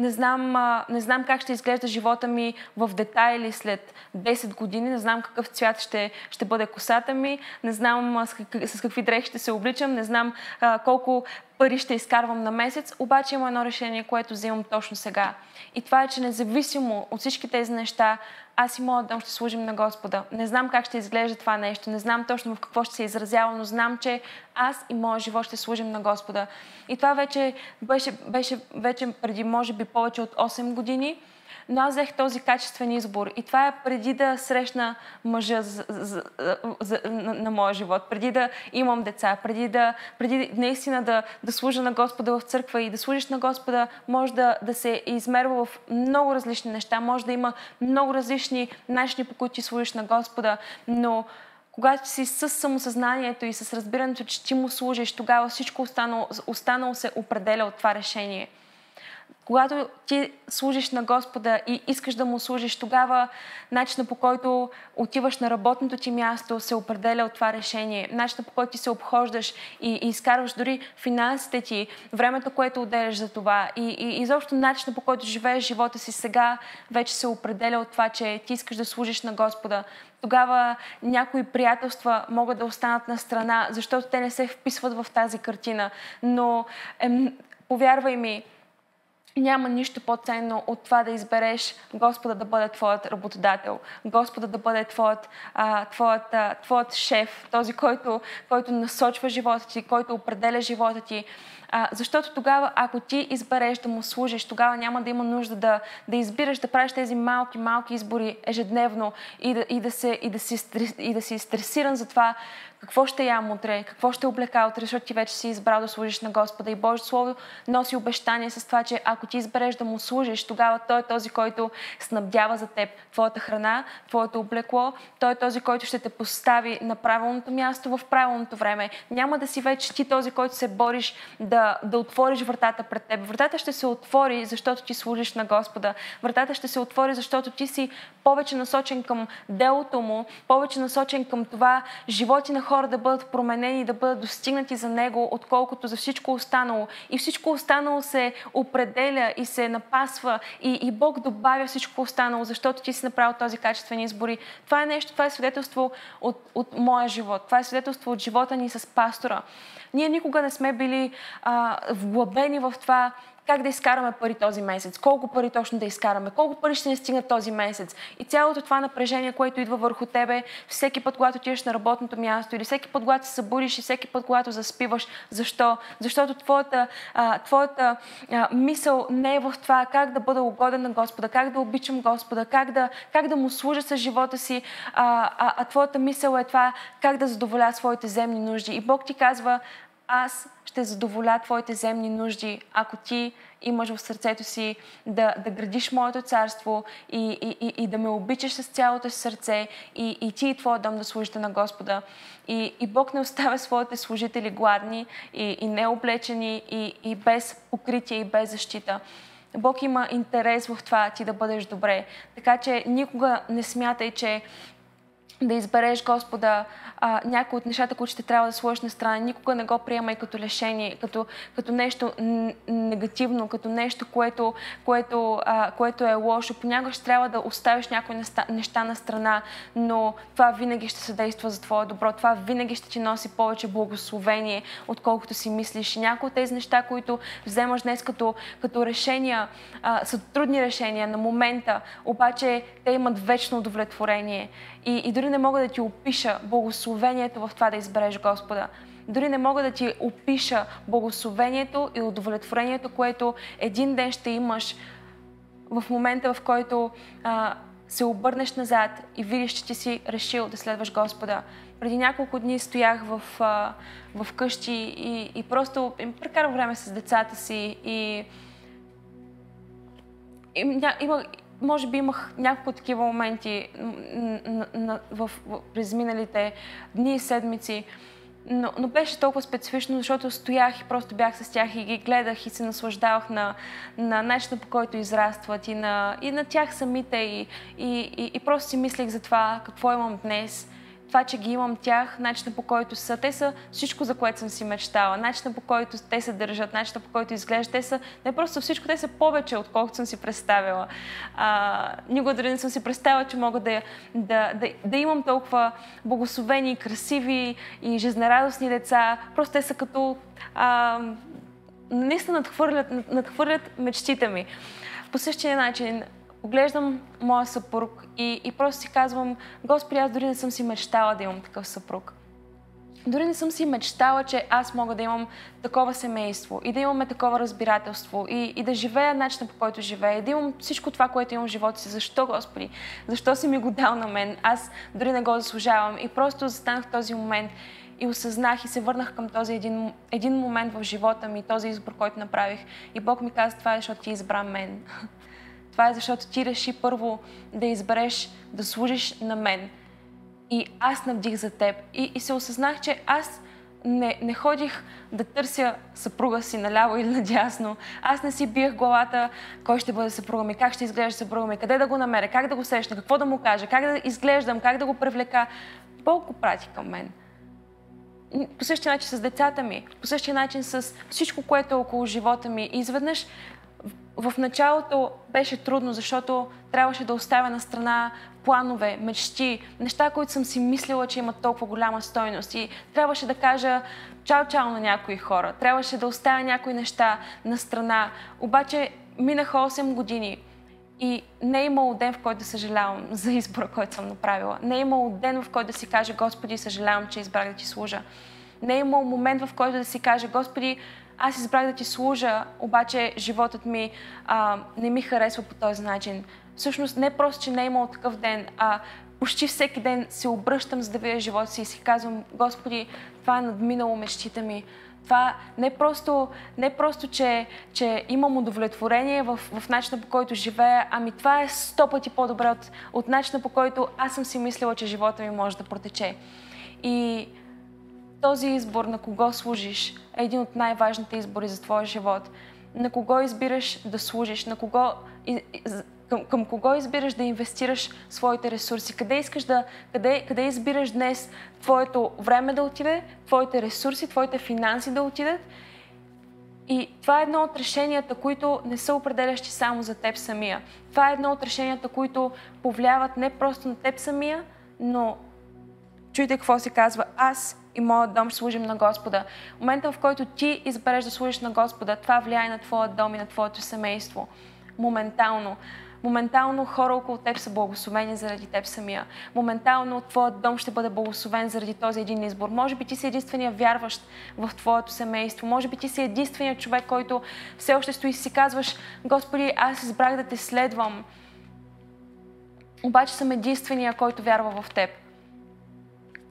не знам, не знам как ще изглежда живота ми в детайли след 10 години, не знам какъв цвят ще, ще бъде косата ми, не знам с, как, с какви дрехи ще се обличам, не знам а, колко пари ще изкарвам на месец, обаче има едно решение, което взимам точно сега. И това е, че независимо от всички тези неща, аз и моят дом ще служим на Господа. Не знам как ще изглежда това нещо, не знам точно в какво ще се изразява, но знам, че аз и моят живот ще служим на Господа. И това вече беше, беше вече преди, може би, повече от 8 години но аз взех този качествен избор. И това е преди да срещна мъжа за, за, за, на, на моя живот, преди да имам деца, преди да преди наистина да, да служа на Господа в църква и да служиш на Господа може да, да се измерва в много различни неща, може да има много различни начини, по които ти служиш на Господа, но когато си с самосъзнанието и с разбирането, че ти му служиш, тогава всичко останало, останало се определя от това решение – когато ти служиш на Господа и искаш да му служиш, тогава начинът по който отиваш на работното ти място се определя от това решение. Начинът по който ти се обхождаш и, и изкарваш дори финансите ти, времето, което отделяш за това и, и изобщо начинът по който живееш живота си сега вече се определя от това, че ти искаш да служиш на Господа. Тогава някои приятелства могат да останат на страна, защото те не се вписват в тази картина. Но е, повярвай ми, няма нищо по-ценно от това да избереш Господа да бъде твоят работодател, Господа да бъде твоят, а, твоят, а, твоят шеф, този, който, който насочва живота ти, който определя живота ти. А, защото тогава, ако ти избереш да му служиш, тогава няма да има нужда да, да избираш, да правиш тези малки, малки избори ежедневно и да, и да, се, и да, си, и да си стресиран за това какво ще ям утре, какво ще облека утре, защото ти вече си избрал да служиш на Господа. И Божието Слово носи обещание с това, че ако ти избереш да му служиш, тогава Той е този, който снабдява за теб твоята храна, твоето облекло. Той е този, който ще те постави на правилното място в правилното време. Няма да си вече ти този, който се бориш да, да отвориш вратата пред теб. Вратата ще се отвори, защото ти служиш на Господа. Вратата ще се отвори, защото ти си повече насочен към делото му, повече насочен към това животи на хора да бъдат променени, да бъдат достигнати за Него, отколкото за всичко останало. И всичко останало се определя и се напасва и, и Бог добавя всичко останало, защото ти си направил този качествен избор. Това е нещо, това е свидетелство от, от моя живот. Това е свидетелство от живота ни с пастора. Ние никога не сме били а, вглъбени в това как да изкараме пари този месец, колко пари точно да изкараме, колко пари ще ни стигнат този месец. И цялото това напрежение, което идва върху тебе, всеки път, когато отидеш на работното място или всеки път, когато се събудиш и всеки път, когато заспиваш. Защо? Защото твоята, а, твоята а, мисъл не е в това как да бъда угоден на Господа, как да обичам Господа, как да, как да му служа с живота си, а, а, а твоята мисъл е това как да задоволя своите земни нужди. И Бог ти казва, аз ще задоволя твоите земни нужди, ако ти имаш в сърцето си да, да градиш моето царство и, и, и, и да ме обичаш с цялото си сърце и, и ти и твоя дом да служите на Господа. И, и Бог не оставя своите служители гладни и, и необлечени и, и без покритие и без защита. Бог има интерес в това ти да бъдеш добре. Така че никога не смятай, че да избереш Господа а, някои от нещата, които ще трябва да сложиш на страна. Никога не го приемай като лишение, като, като нещо негативно, като нещо, което, което, а, което е лошо. Понякога ще трябва да оставиш някои неща, неща на страна, но това винаги ще се действа за твое добро. Това винаги ще ти носи повече благословение, отколкото си мислиш. И някои от тези неща, които вземаш днес като, като решения, а, са трудни решения на момента, обаче те имат вечно удовлетворение. И, и дори не мога да ти опиша благословението в това да избереш Господа. Дори не мога да ти опиша благословението и удовлетворението, което един ден ще имаш в момента, в който а, се обърнеш назад и видиш, че ти си решил да следваш Господа. Преди няколко дни стоях в, а, в къщи и, и просто прекарах време с децата си и, и има, може би имах няколко такива моменти в, през миналите дни и седмици, но, но беше толкова специфично, защото стоях и просто бях с тях и ги гледах и се наслаждавах на, на начина по който израстват и на, и на тях самите и, и, и, и просто си мислех за това какво имам днес това, че ги имам тях, начина по който са. Те са всичко, за което съм си мечтала. Начина по който те се държат, начина по който изглеждат. Те са не просто всичко, те са повече, отколкото съм си представила. А, никога дори не съм си представила, че мога да, да, да, да имам толкова благословени, красиви и жизнерадостни деца. Просто те са като... А, наистина надхвърлят, надхвърлят мечтите ми. По същия начин поглеждам моя съпруг и, и просто си казвам, Господи, аз дори не съм си мечтала да имам такъв съпруг. Дори не съм си мечтала, че аз мога да имам такова семейство и да имаме такова разбирателство и, и да живея начина по който живея и да имам всичко това, което имам в живота си. Защо, Господи? Защо си ми го дал на мен? Аз дори не го заслужавам. И просто застанах в този момент и осъзнах и се върнах към този един, един момент в живота ми, този избор, който направих. И Бог ми каза, това е, защото ти избра мен. Това е защото ти реши първо да избереш да служиш на мен. И аз навдих за теб. И, и се осъзнах, че аз не, не ходих да търся съпруга си наляво или надясно. Аз не си биех главата кой ще бъде съпруга ми, как ще изглежда съпруга ми, къде да го намеря, как да го срещна, какво да му кажа, как да изглеждам, как да го привлека. Бог го прати към мен. По същия начин с децата ми, по същия начин с всичко, което е около живота ми. И изведнъж в началото беше трудно, защото трябваше да оставя на страна планове, мечти, неща, които съм си мислила, че имат толкова голяма стойност. И трябваше да кажа чао-чао на някои хора. Трябваше да оставя някои неща на страна. Обаче минаха 8 години и не е имало ден, в който да съжалявам за избора, който съм направила. Не е имало ден, в който да си кажа, Господи, съжалявам, че избрах да ти служа. Не е имало момент, в който да си кажа, Господи, аз избрах да ти служа, обаче животът ми а, не ми харесва по този начин. Всъщност не просто, че не е имал такъв ден, а почти всеки ден се обръщам за да видя живота си и си казвам, Господи, това е надминало мечтите ми. Това не просто, не просто че, че имам удовлетворение в, в начина по който живея, ами това е сто пъти по-добре от, от начина по който аз съм си мислила, че живота ми може да протече. И този избор на кого служиш е един от най-важните избори за твоя живот. На кого избираш да служиш, на кого, към, към кого избираш да инвестираш своите ресурси, къде искаш да, къде, къде избираш днес твоето време да отиде, твоите ресурси, твоите финанси да отидат. И това е едно от решенията, които не са определящи само за теб самия. Това е едно от решенията, които повлияват не просто на теб самия, но чуйте какво се казва. Аз и моят дом ще служим на Господа. В момента, в който ти избереш да служиш на Господа, това влияе на твоя дом и на твоето семейство. Моментално. Моментално хора около теб са благословени заради теб самия. Моментално твоят дом ще бъде благословен заради този един избор. Може би ти си единствения вярващ в твоето семейство. Може би ти си единственият човек, който все още стои и си казваш, Господи, аз избрах да те следвам. Обаче съм единствения, който вярва в теб.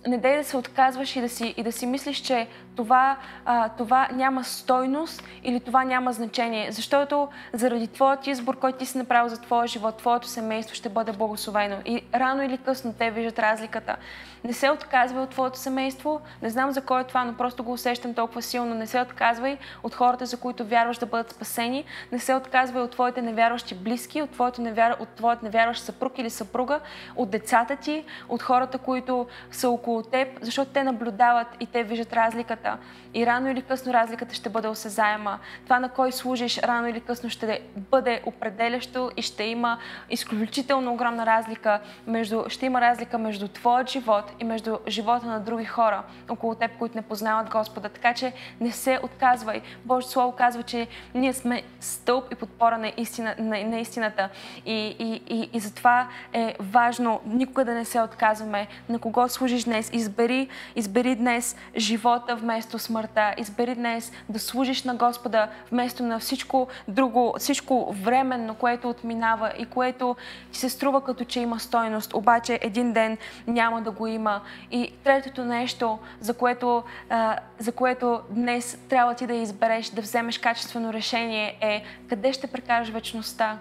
Не дай да се отказваш и да си, и да си мислиш, че това, а, това няма стойност или това няма значение. Защото заради твоят избор, който ти си направил за твоя живот, твоето семейство ще бъде благословено. И рано или късно те виждат разликата. Не се отказвай от твоето семейство. Не знам за кой е това, но просто го усещам толкова силно. Не се отказвай от хората, за които вярваш да бъдат спасени. Не се отказвай от твоите невярващи близки, от твоето невяр... невярващ съпруг или съпруга, от децата ти, от хората, които са около теб, защото те наблюдават и те виждат разликата. И рано или късно разликата ще бъде осезаема. Това на кой служиш рано или късно ще бъде определящо и ще има изключително огромна разлика между, ще има разлика между твоят живот и между живота на други хора около теб, които не познават Господа. Така че не се отказвай. Божието Слово казва, че ние сме стълб и подпора на, истина, на, на истината. И, и, и, и затова е важно никога да не се отказваме. На кого служиш днес? Избери, избери днес живота вместо смъртта. Избери днес да служиш на Господа вместо на всичко друго, всичко временно, което отминава и което ти се струва като че има стойност. Обаче един ден няма да го има. И третото нещо, за което, а, за което днес трябва ти да избереш, да вземеш качествено решение е къде ще прекараш вечността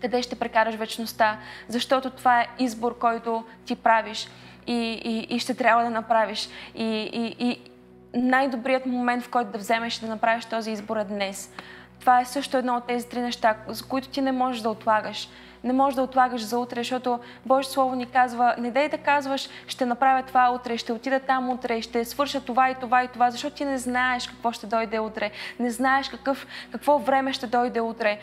къде ще прекараш вечността, защото това е избор, който ти правиш и, и, и ще трябва да направиш. И, и, и най-добрият момент, в който да вземеш и да направиш този избор е днес. Това е също едно от тези три неща, за които ти не можеш да отлагаш. Не можеш да отлагаш за утре, защото Божието Слово ни казва, не дай да казваш, ще направя това утре, ще отида там утре, ще свърша това и това и това, защото ти не знаеш какво ще дойде утре, не знаеш какъв, какво време ще дойде утре.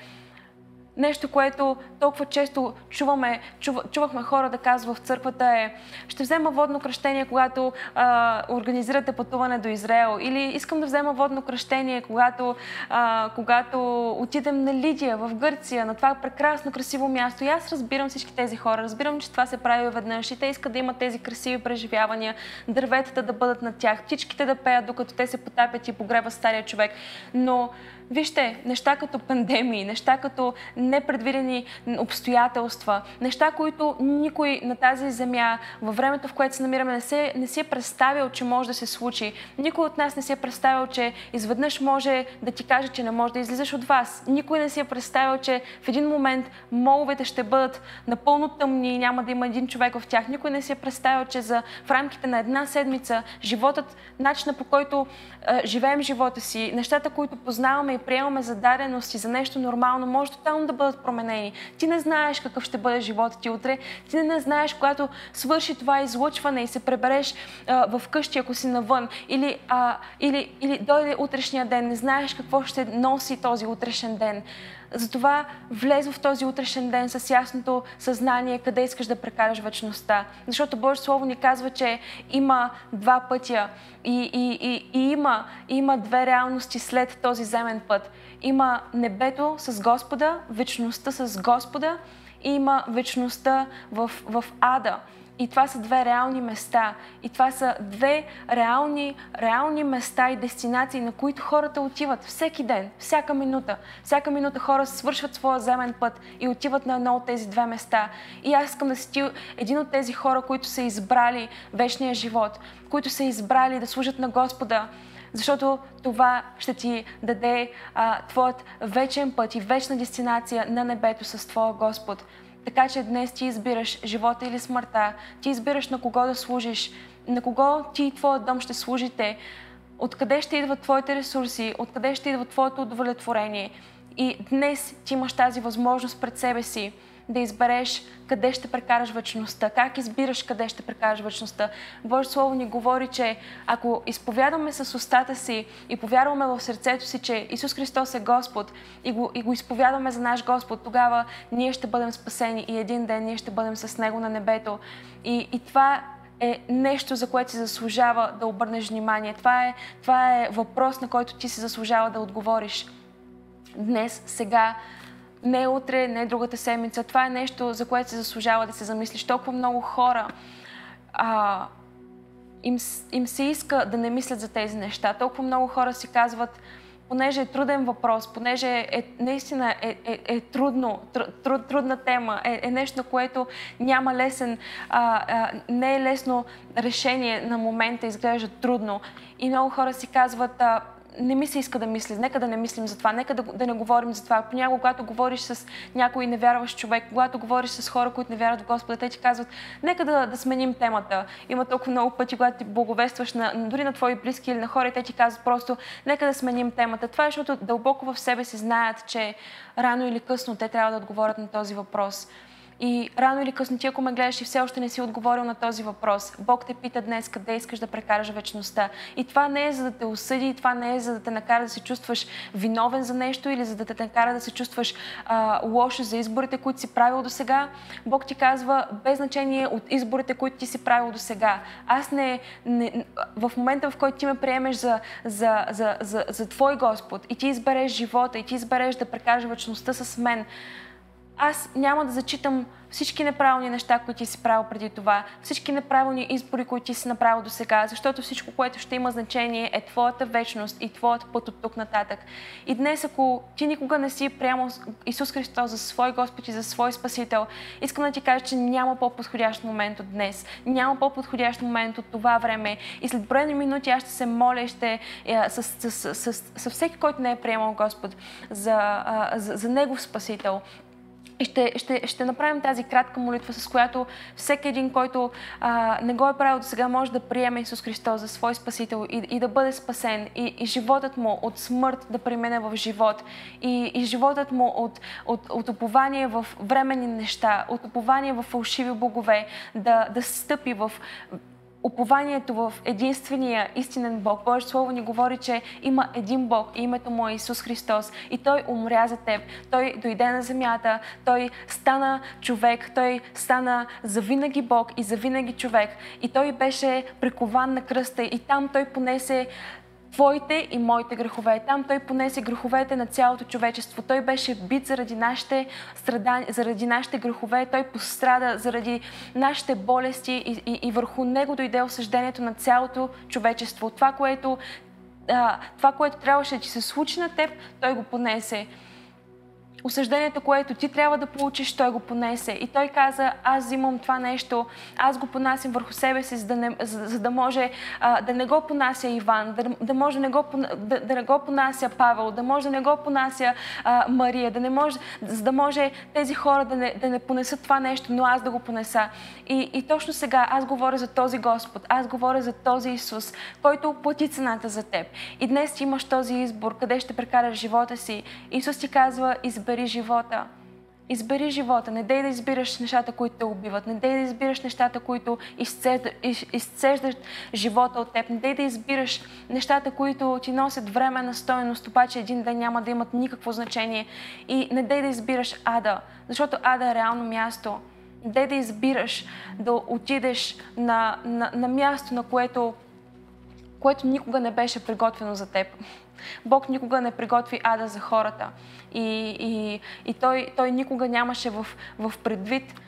Нещо, което толкова често чуваме, чув, чувахме хора да казват в църквата е ще взема водно кръщение, когато а, организирате пътуване до Израел. Или искам да взема водно кръщение, когато, а, когато отидем на Лидия в Гърция, на това прекрасно, красиво място. И аз разбирам всички тези хора. Разбирам, че това се прави веднъж и те искат да имат тези красиви преживявания, дърветата да бъдат на тях, птичките да пеят, докато те се потапят и погреба стария човек. Но Вижте, неща като пандемии, неща като непредвидени обстоятелства, неща, които никой на тази земя във времето, в което се намираме, не, се, не си е представил, че може да се случи. Никой от нас не си е представил, че изведнъж може да ти каже, че не може да излизаш от вас. Никой не си е представил, че в един момент моловете ще бъдат напълно тъмни и няма да има един човек в тях. Никой не си е представил, че за, в рамките на една седмица животът, начина по който е, живеем живота си, нещата, които познаваме и приемаме за дадености, за нещо нормално, може тотално да бъдат променени. Ти не знаеш какъв ще бъде живота ти утре. Ти не знаеш, когато свърши това излъчване и се пребереш а, в къщи, ако си навън, или, а, или, или дойде утрешния ден, не знаеш какво ще носи този утрешен ден. Затова влез в този утрешен ден с ясното съзнание къде искаш да прекараш вечността. Защото Божие Слово ни казва, че има два пътя и, и, и, и има, има две реалности след този земен път. Има небето с Господа, вечността с Господа и има вечността в, в ада. И това са две реални места. И това са две реални, реални места и дестинации, на които хората отиват всеки ден, всяка минута. Всяка минута хора свършват своя земен път и отиват на едно от тези две места. И аз искам да си ти един от тези хора, които са избрали вечния живот, които са избрали да служат на Господа, защото това ще ти даде а, твоят вечен път и вечна дестинация на небето с твоя Господ. Така че днес ти избираш живота или смъртта, ти избираш на кого да служиш, на кого ти и твоят дом ще служите, откъде ще идват твоите ресурси, откъде ще идва твоето удовлетворение. И днес ти имаш тази възможност пред себе си да избереш къде ще прекараш вечността, как избираш къде ще прекараш вечността. Божие Слово ни говори, че ако изповядваме с устата си и повярваме в сърцето си, че Исус Христос е Господ и го, и го изповядваме за наш Господ, тогава ние ще бъдем спасени и един ден ние ще бъдем с Него на небето. И, и това е нещо, за което си заслужава да обърнеш внимание. Това е, това е въпрос, на който ти си заслужава да отговориш. Днес, сега, не утре, не другата седмица. Това е нещо, за което се заслужава да се замислиш. Толкова много хора а, им, им се иска да не мислят за тези неща. Толкова много хора си казват, понеже е труден въпрос, понеже е, наистина е, е, е трудно, труд, трудна тема, е, е нещо, на което няма лесен, а, а, не е лесно решение на момента, изглежда трудно. И много хора си казват, а, не ми се иска да мисли, нека да не мислим за това, нека да, да не говорим за това. Понякога, когато говориш с някой невярващ човек, когато говориш с хора, които не вярват в Господа, те ти казват, нека да, да сменим темата. Има толкова много пъти, когато ти благовестваш на, дори на твои близки или на хора, и те ти казват просто, нека да сменим темата. Това е, защото дълбоко в себе си знаят, че рано или късно те трябва да отговорят на този въпрос. И рано или късно ти, ако ме гледаш и все още не си отговорил на този въпрос, Бог те пита днес къде искаш да прекараш вечността. И това не е за да те осъди, това не е за да те накара да се чувстваш виновен за нещо или за да те накара да се чувстваш а, лошо за изборите, които си правил до сега. Бог ти казва, без значение от изборите, които ти си правил до сега. Аз не, не, в момента, в който ти ме приемеш за, за, за, за, за Твой Господ и ти избереш живота и ти избереш да прекараш вечността с мен, аз няма да зачитам всички неправилни неща, които ти си правил преди това, всички неправилни избори, които ти си направил до сега, защото всичко, което ще има значение е твоята вечност и твоят път от тук нататък. И днес, ако ти никога не си приемал Исус Христос за свой Господ и за свой Спасител, искам да ти кажа, че няма по-подходящ момент от днес. Няма по-подходящ момент от това време. И след броени минути аз ще се моля и ще, е, с, с, с, с, всеки, който не е приемал Господ за, за, за Негов Спасител, и ще, ще, ще направим тази кратка молитва, с която всеки един, който а, не го е правил до сега, може да приеме Исус Христос за свой Спасител и, и да бъде спасен. И, и животът му от смърт да премине в живот. И, и животът му от, от, от упование в временни неща, от упование в фалшиви богове, да, да стъпи в упованието в единствения истинен Бог. Божието Слово ни говори, че има един Бог и името му е Исус Христос. И Той умря за теб. Той дойде на земята, Той стана човек, Той стана завинаги Бог и завинаги човек. И Той беше прикован на кръста и там Той понесе твоите и моите грехове. Там той понесе греховете на цялото човечество. Той беше бит заради нашите страдания, заради нашите грехове. Той пострада заради нашите болести и, и, и върху него дойде осъждението на цялото човечество. Това, което, а, това, което трябваше да ти се случи на теб, той го понесе осъждението, което ти трябва да получиш, той го понесе. И той каза, аз взимам това нещо, аз го понасям върху себе си, за да, не, за, за да може а, да не го понася Иван, да, да може не го, да, да не го понася Павел, да може да не го понася а, Мария, да не може, за да може тези хора да не, да не понесат това нещо, но аз да го понеса. И, и точно сега аз говоря за този Господ, аз говоря за този Исус, който плати цената за теб. И днес имаш този избор, къде ще прекараш живота си. Исус ти казва, избери избери живота. Избери живота. Не дей да избираш нещата, които те убиват. Не дей да избираш нещата, които изцеждат живота от теб. Не дей да избираш нещата, които ти носят време на стоеност, обаче един ден няма да имат никакво значение. И не дей да избираш ада, защото ада е реално място. Не дей да избираш да отидеш на, на, на място, на което, което никога не беше приготвено за теб. Бог никога не приготви ада за хората. И, и, и той, той никога нямаше в, в предвид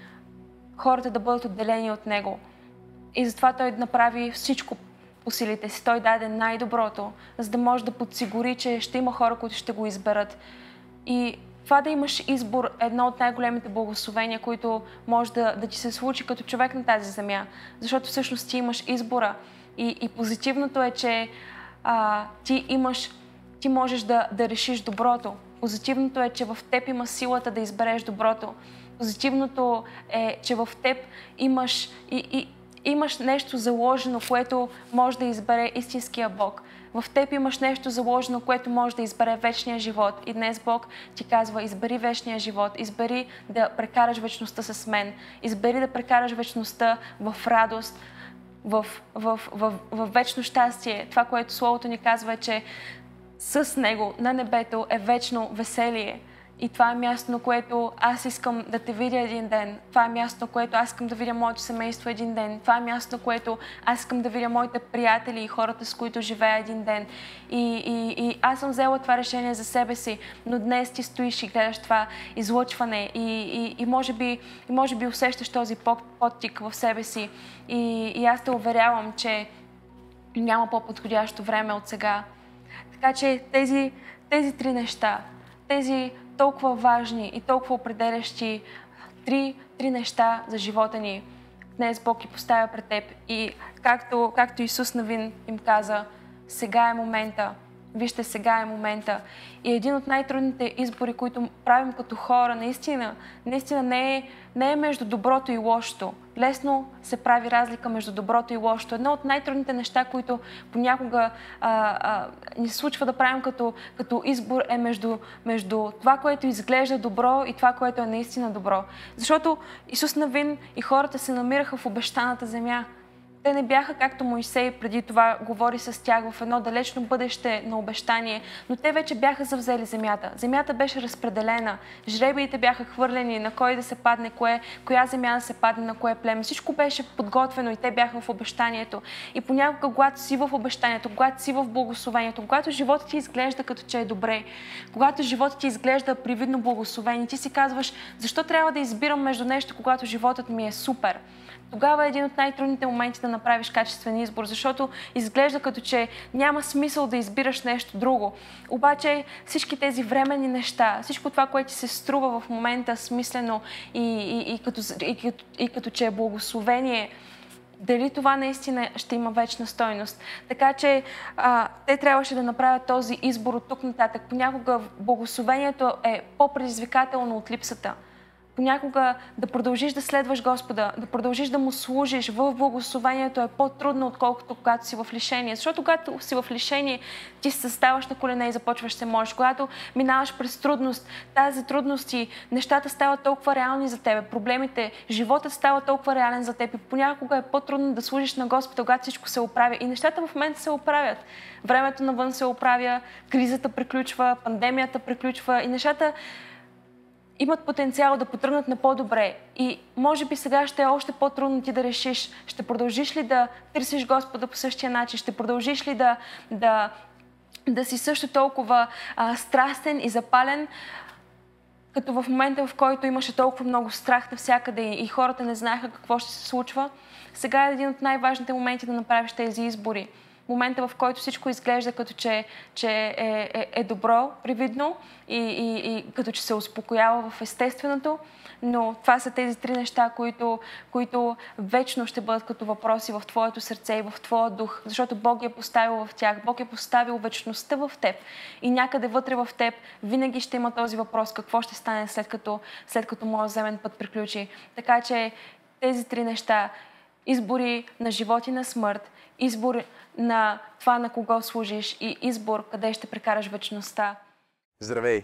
хората да бъдат отделени от Него. И затова Той направи всичко по силите си. Той даде най-доброто, за да може да подсигури, че ще има хора, които ще го изберат. И това да имаш избор е едно от най-големите благословения, които може да, да ти се случи като човек на тази земя. Защото всъщност ти имаш избора. И, и позитивното е, че а, ти имаш, ти можеш да, да решиш доброто. Позитивното е, че в теб има силата да избереш доброто. Позитивното е, че в теб имаш, и, и, имаш нещо заложено, което може да избере истинския Бог. В теб имаш нещо заложено, което може да избере вечния живот. И днес Бог ти казва, избери вечния живот, избери да прекараш вечността с мен, избери да прекараш вечността в радост, в, в, в, в вечно щастие. Това, което Словото ни казва е, че с Него на небето е вечно веселие. И това е място, на което аз искам да те видя един ден. Това е място, на което аз искам да видя моето семейство един ден. Това е място, на което аз искам да видя моите приятели и хората, с които живея един ден. И, и, и аз съм взела това решение за себе си, но днес ти стоиш и гледаш това излъчване и, и, и, може, би, и може би усещаш този подтик в себе си. И, и аз те уверявам, че няма по-подходящо време от сега Така че тези, тези три неща, тези толкова важни и толкова определящи три, три неща за живота ни, днес Бог ги поставя пред теб. И както, както Исус Навин им каза, сега е момента, Вижте, сега е момента. И един от най-трудните избори, които правим като хора, наистина, наистина не е, не е между доброто и лошото. Лесно се прави разлика между доброто и лошото. Едно от най-трудните неща, които понякога а, а, ни случва да правим като, като избор е между, между това, което изглежда добро и това, което е наистина добро. Защото Исус Навин и хората се намираха в обещаната земя. Те не бяха както Моисей преди това говори с тях в едно далечно бъдеще на обещание, но те вече бяха завзели земята. Земята беше разпределена, жребиите бяха хвърлени на кой да се падне, кое, коя земя да се падне на кое племе. Всичко беше подготвено и те бяха в обещанието. И понякога, когато си в обещанието, когато си в благословението, когато животът ти изглежда като че е добре, когато животът ти изглежда привидно благословен, ти си казваш, защо трябва да избирам между нещо, когато животът ми е супер? Тогава е един от най-трудните моменти да направиш качествен избор, защото изглежда като че няма смисъл да избираш нещо друго. Обаче всички тези временни неща, всичко това, което се струва в момента смислено и, и, и, като, и, като, и като че е благословение, дали това наистина ще има вечна стойност. Така че а, те трябваше да направят този избор от тук нататък. Понякога благословението е по-предизвикателно от липсата понякога да продължиш да следваш Господа, да продължиш да му служиш в благословението е по-трудно, отколкото когато си в лишение. Защото когато си в лишение, ти се ставаш на колене и започваш се молиш. Когато минаваш през трудност, тази трудност и нещата стават толкова реални за тебе, проблемите, животът става толкова реален за теб и понякога е по-трудно да служиш на Господа, когато всичко се оправя. И нещата в момента се оправят. Времето навън се оправя, кризата приключва, пандемията приключва и нещата имат потенциал да потръгнат на по-добре. И може би сега ще е още по-трудно ти да решиш, ще продължиш ли да търсиш Господа по същия начин, ще продължиш ли да, да, да си също толкова а, страстен и запален, като в момента, в който имаше толкова много страх навсякъде и, и хората не знаеха какво ще се случва. Сега е един от най-важните моменти да направиш тези избори момента, в който всичко изглежда като че, че е, е, е добро, привидно и, и, и като че се успокоява в естественото, но това са тези три неща, които, които вечно ще бъдат като въпроси в твоето сърце и в твоя дух, защото Бог е поставил в тях, Бог е поставил вечността в теб. И някъде вътре в теб винаги ще има този въпрос, какво ще стане след като, след като моят земен път приключи. Така че тези три неща, избори на живот и на смърт, избор на това на кого служиш и избор къде ще прекараш вечността. Здравей!